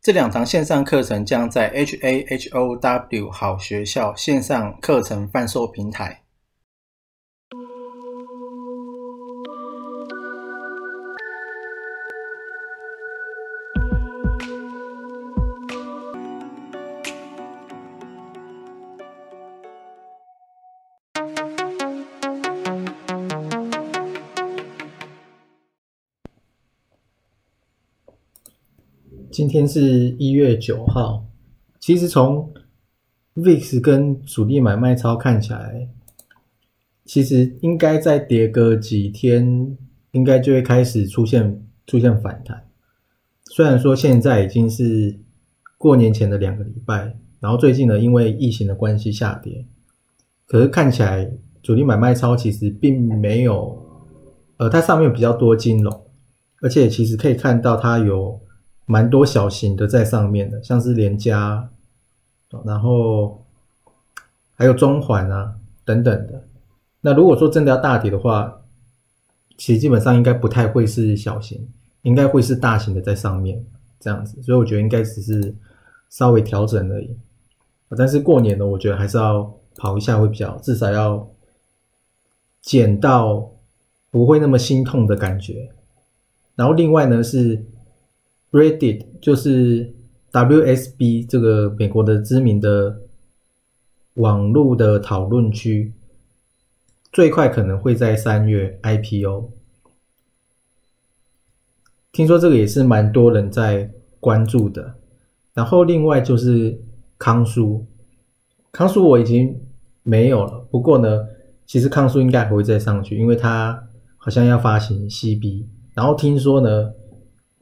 这两堂线上课程将在 HAHOW 好学校线上课程贩售平台。今天是一月九号，其实从 VIX 跟主力买卖超看起来，其实应该再跌个几天，应该就会开始出现出现反弹。虽然说现在已经是过年前的两个礼拜，然后最近呢因为疫情的关系下跌，可是看起来主力买卖超其实并没有，呃，它上面比较多金融，而且其实可以看到它有。蛮多小型的在上面的，像是联家，然后还有中环啊等等的。那如果说真的要大跌的话，其实基本上应该不太会是小型，应该会是大型的在上面这样子。所以我觉得应该只是稍微调整而已。但是过年呢，我觉得还是要跑一下会比较，至少要减到不会那么心痛的感觉。然后另外呢是。Reddit 就是 WSB 这个美国的知名的网络的讨论区，最快可能会在三月 IPO。听说这个也是蛮多人在关注的。然后另外就是康叔，康叔我已经没有了。不过呢，其实康叔应该还会再上去，因为他好像要发行 CB。然后听说呢。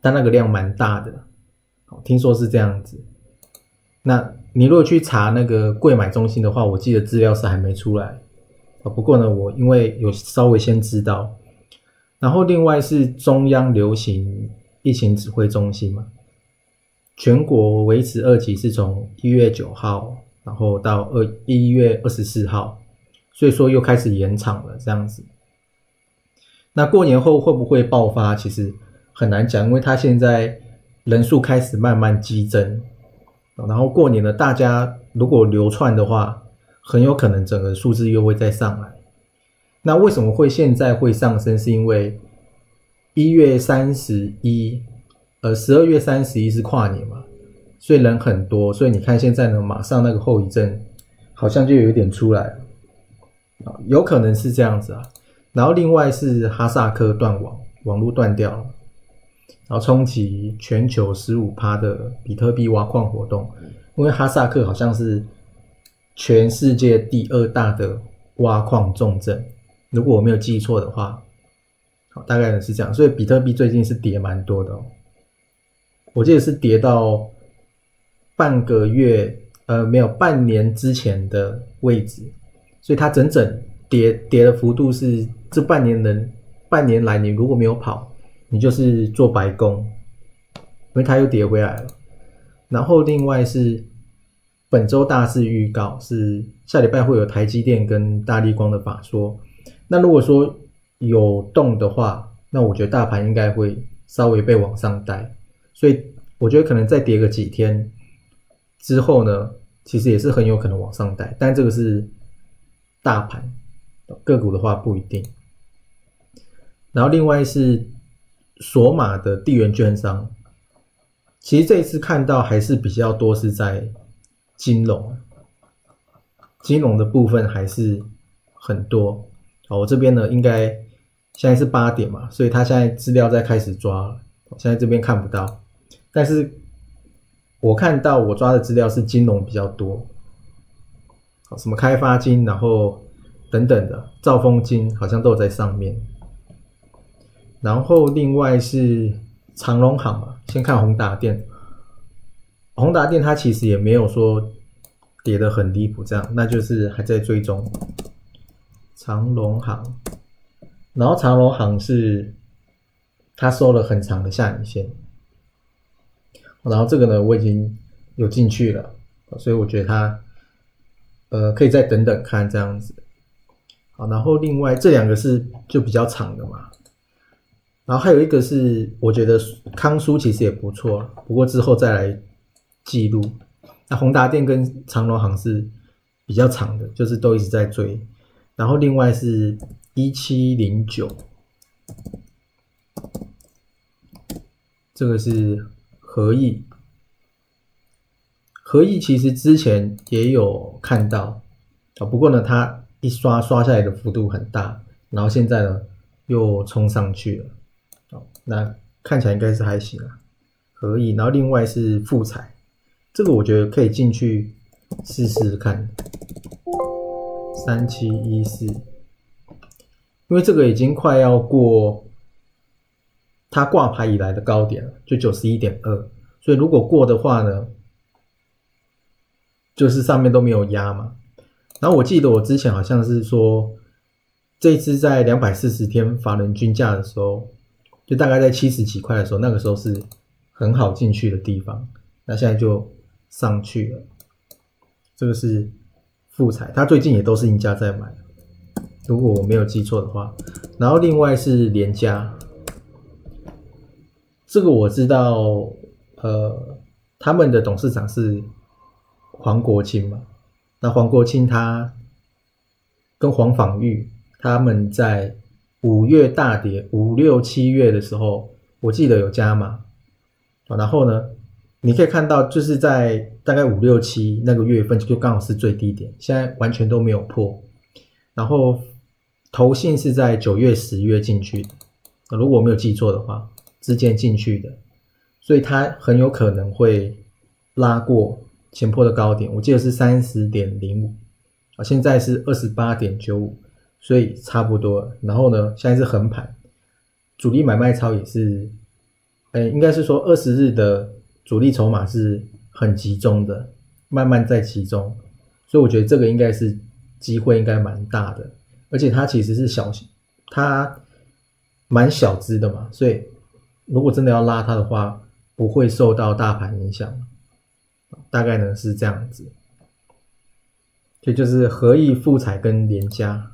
但那个量蛮大的，听说是这样子。那你如果去查那个贵买中心的话，我记得资料是还没出来。不过呢，我因为有稍微先知道。然后另外是中央流行疫情指挥中心嘛，全国维持二级是从一月九号，然后到二一月二十四号，所以说又开始延长了这样子。那过年后会不会爆发？其实。很难讲，因为他现在人数开始慢慢激增，然后过年了，大家如果流窜的话，很有可能整个数字又会再上来。那为什么会现在会上升？是因为一月三十一，呃，十二月三十一是跨年嘛，所以人很多，所以你看现在呢，马上那个后遗症好像就有一点出来了，有可能是这样子啊。然后另外是哈萨克断网，网络断掉了。然后冲击全球十五趴的比特币挖矿活动，因为哈萨克好像是全世界第二大的挖矿重镇，如果我没有记错的话，好，大概是这样。所以比特币最近是跌蛮多的哦，我记得是跌到半个月，呃，没有半年之前的位置，所以它整整跌跌的幅度是这半年能半年来你如果没有跑。你就是做白工，因为它又跌回来了。然后另外是本周大事预告是下礼拜会有台积电跟大力光的法说。那如果说有动的话，那我觉得大盘应该会稍微被往上带。所以我觉得可能再跌个几天之后呢，其实也是很有可能往上带。但这个是大盘个股的话不一定。然后另外是。索马的地缘券商，其实这一次看到还是比较多是在金融，金融的部分还是很多。好，我这边呢应该现在是八点嘛，所以他现在资料在开始抓，现在这边看不到，但是我看到我抓的资料是金融比较多，好，什么开发金，然后等等的兆丰金好像都有在上面。然后另外是长隆行嘛，先看宏达电。宏达电它其实也没有说跌得很离谱，这样那就是还在追踪长隆行，然后长隆行是它收了很长的下影线，然后这个呢我已经有进去了，所以我觉得它呃可以再等等看这样子。好，然后另外这两个是就比较长的嘛，然后还有一个是我觉得康舒其实也不错，不过之后再来记录。那宏达电跟长隆行是比较长的，就是都一直在追。然后另外是一七零九，这个是合意，合意其实之前也有看到啊，不过呢它。一刷刷下来的幅度很大，然后现在呢又冲上去了，那看起来应该是还行啊，可以。然后另外是富彩，这个我觉得可以进去试试看，三七一四，因为这个已经快要过它挂牌以来的高点了，就九十一点二，所以如果过的话呢，就是上面都没有压嘛。然后我记得我之前好像是说，这支在两百四十天法人均价的时候，就大概在七十几块的时候，那个时候是很好进去的地方。那现在就上去了。这个是富彩，它最近也都是赢家在买，如果我没有记错的话。然后另外是联家，这个我知道，呃，他们的董事长是黄国清嘛。那黄国清他跟黄仿玉他们在五月大跌五六七月的时候，我记得有加码然后呢，你可以看到就是在大概五六七那个月份就刚好是最低点，现在完全都没有破。然后投信是在九月十月进去的，如果我没有记错的话，之间进去的，所以它很有可能会拉过。前坡的高点，我记得是三十点零五啊，现在是二十八点九五，所以差不多。然后呢，现在是横盘，主力买卖超也是，哎，应该是说二十日的主力筹码是很集中的，慢慢在集中，所以我觉得这个应该是机会应该蛮大的，而且它其实是小，它蛮小资的嘛，所以如果真的要拉它的话，不会受到大盘影响。大概呢是这样子，这就是合意富彩跟联家。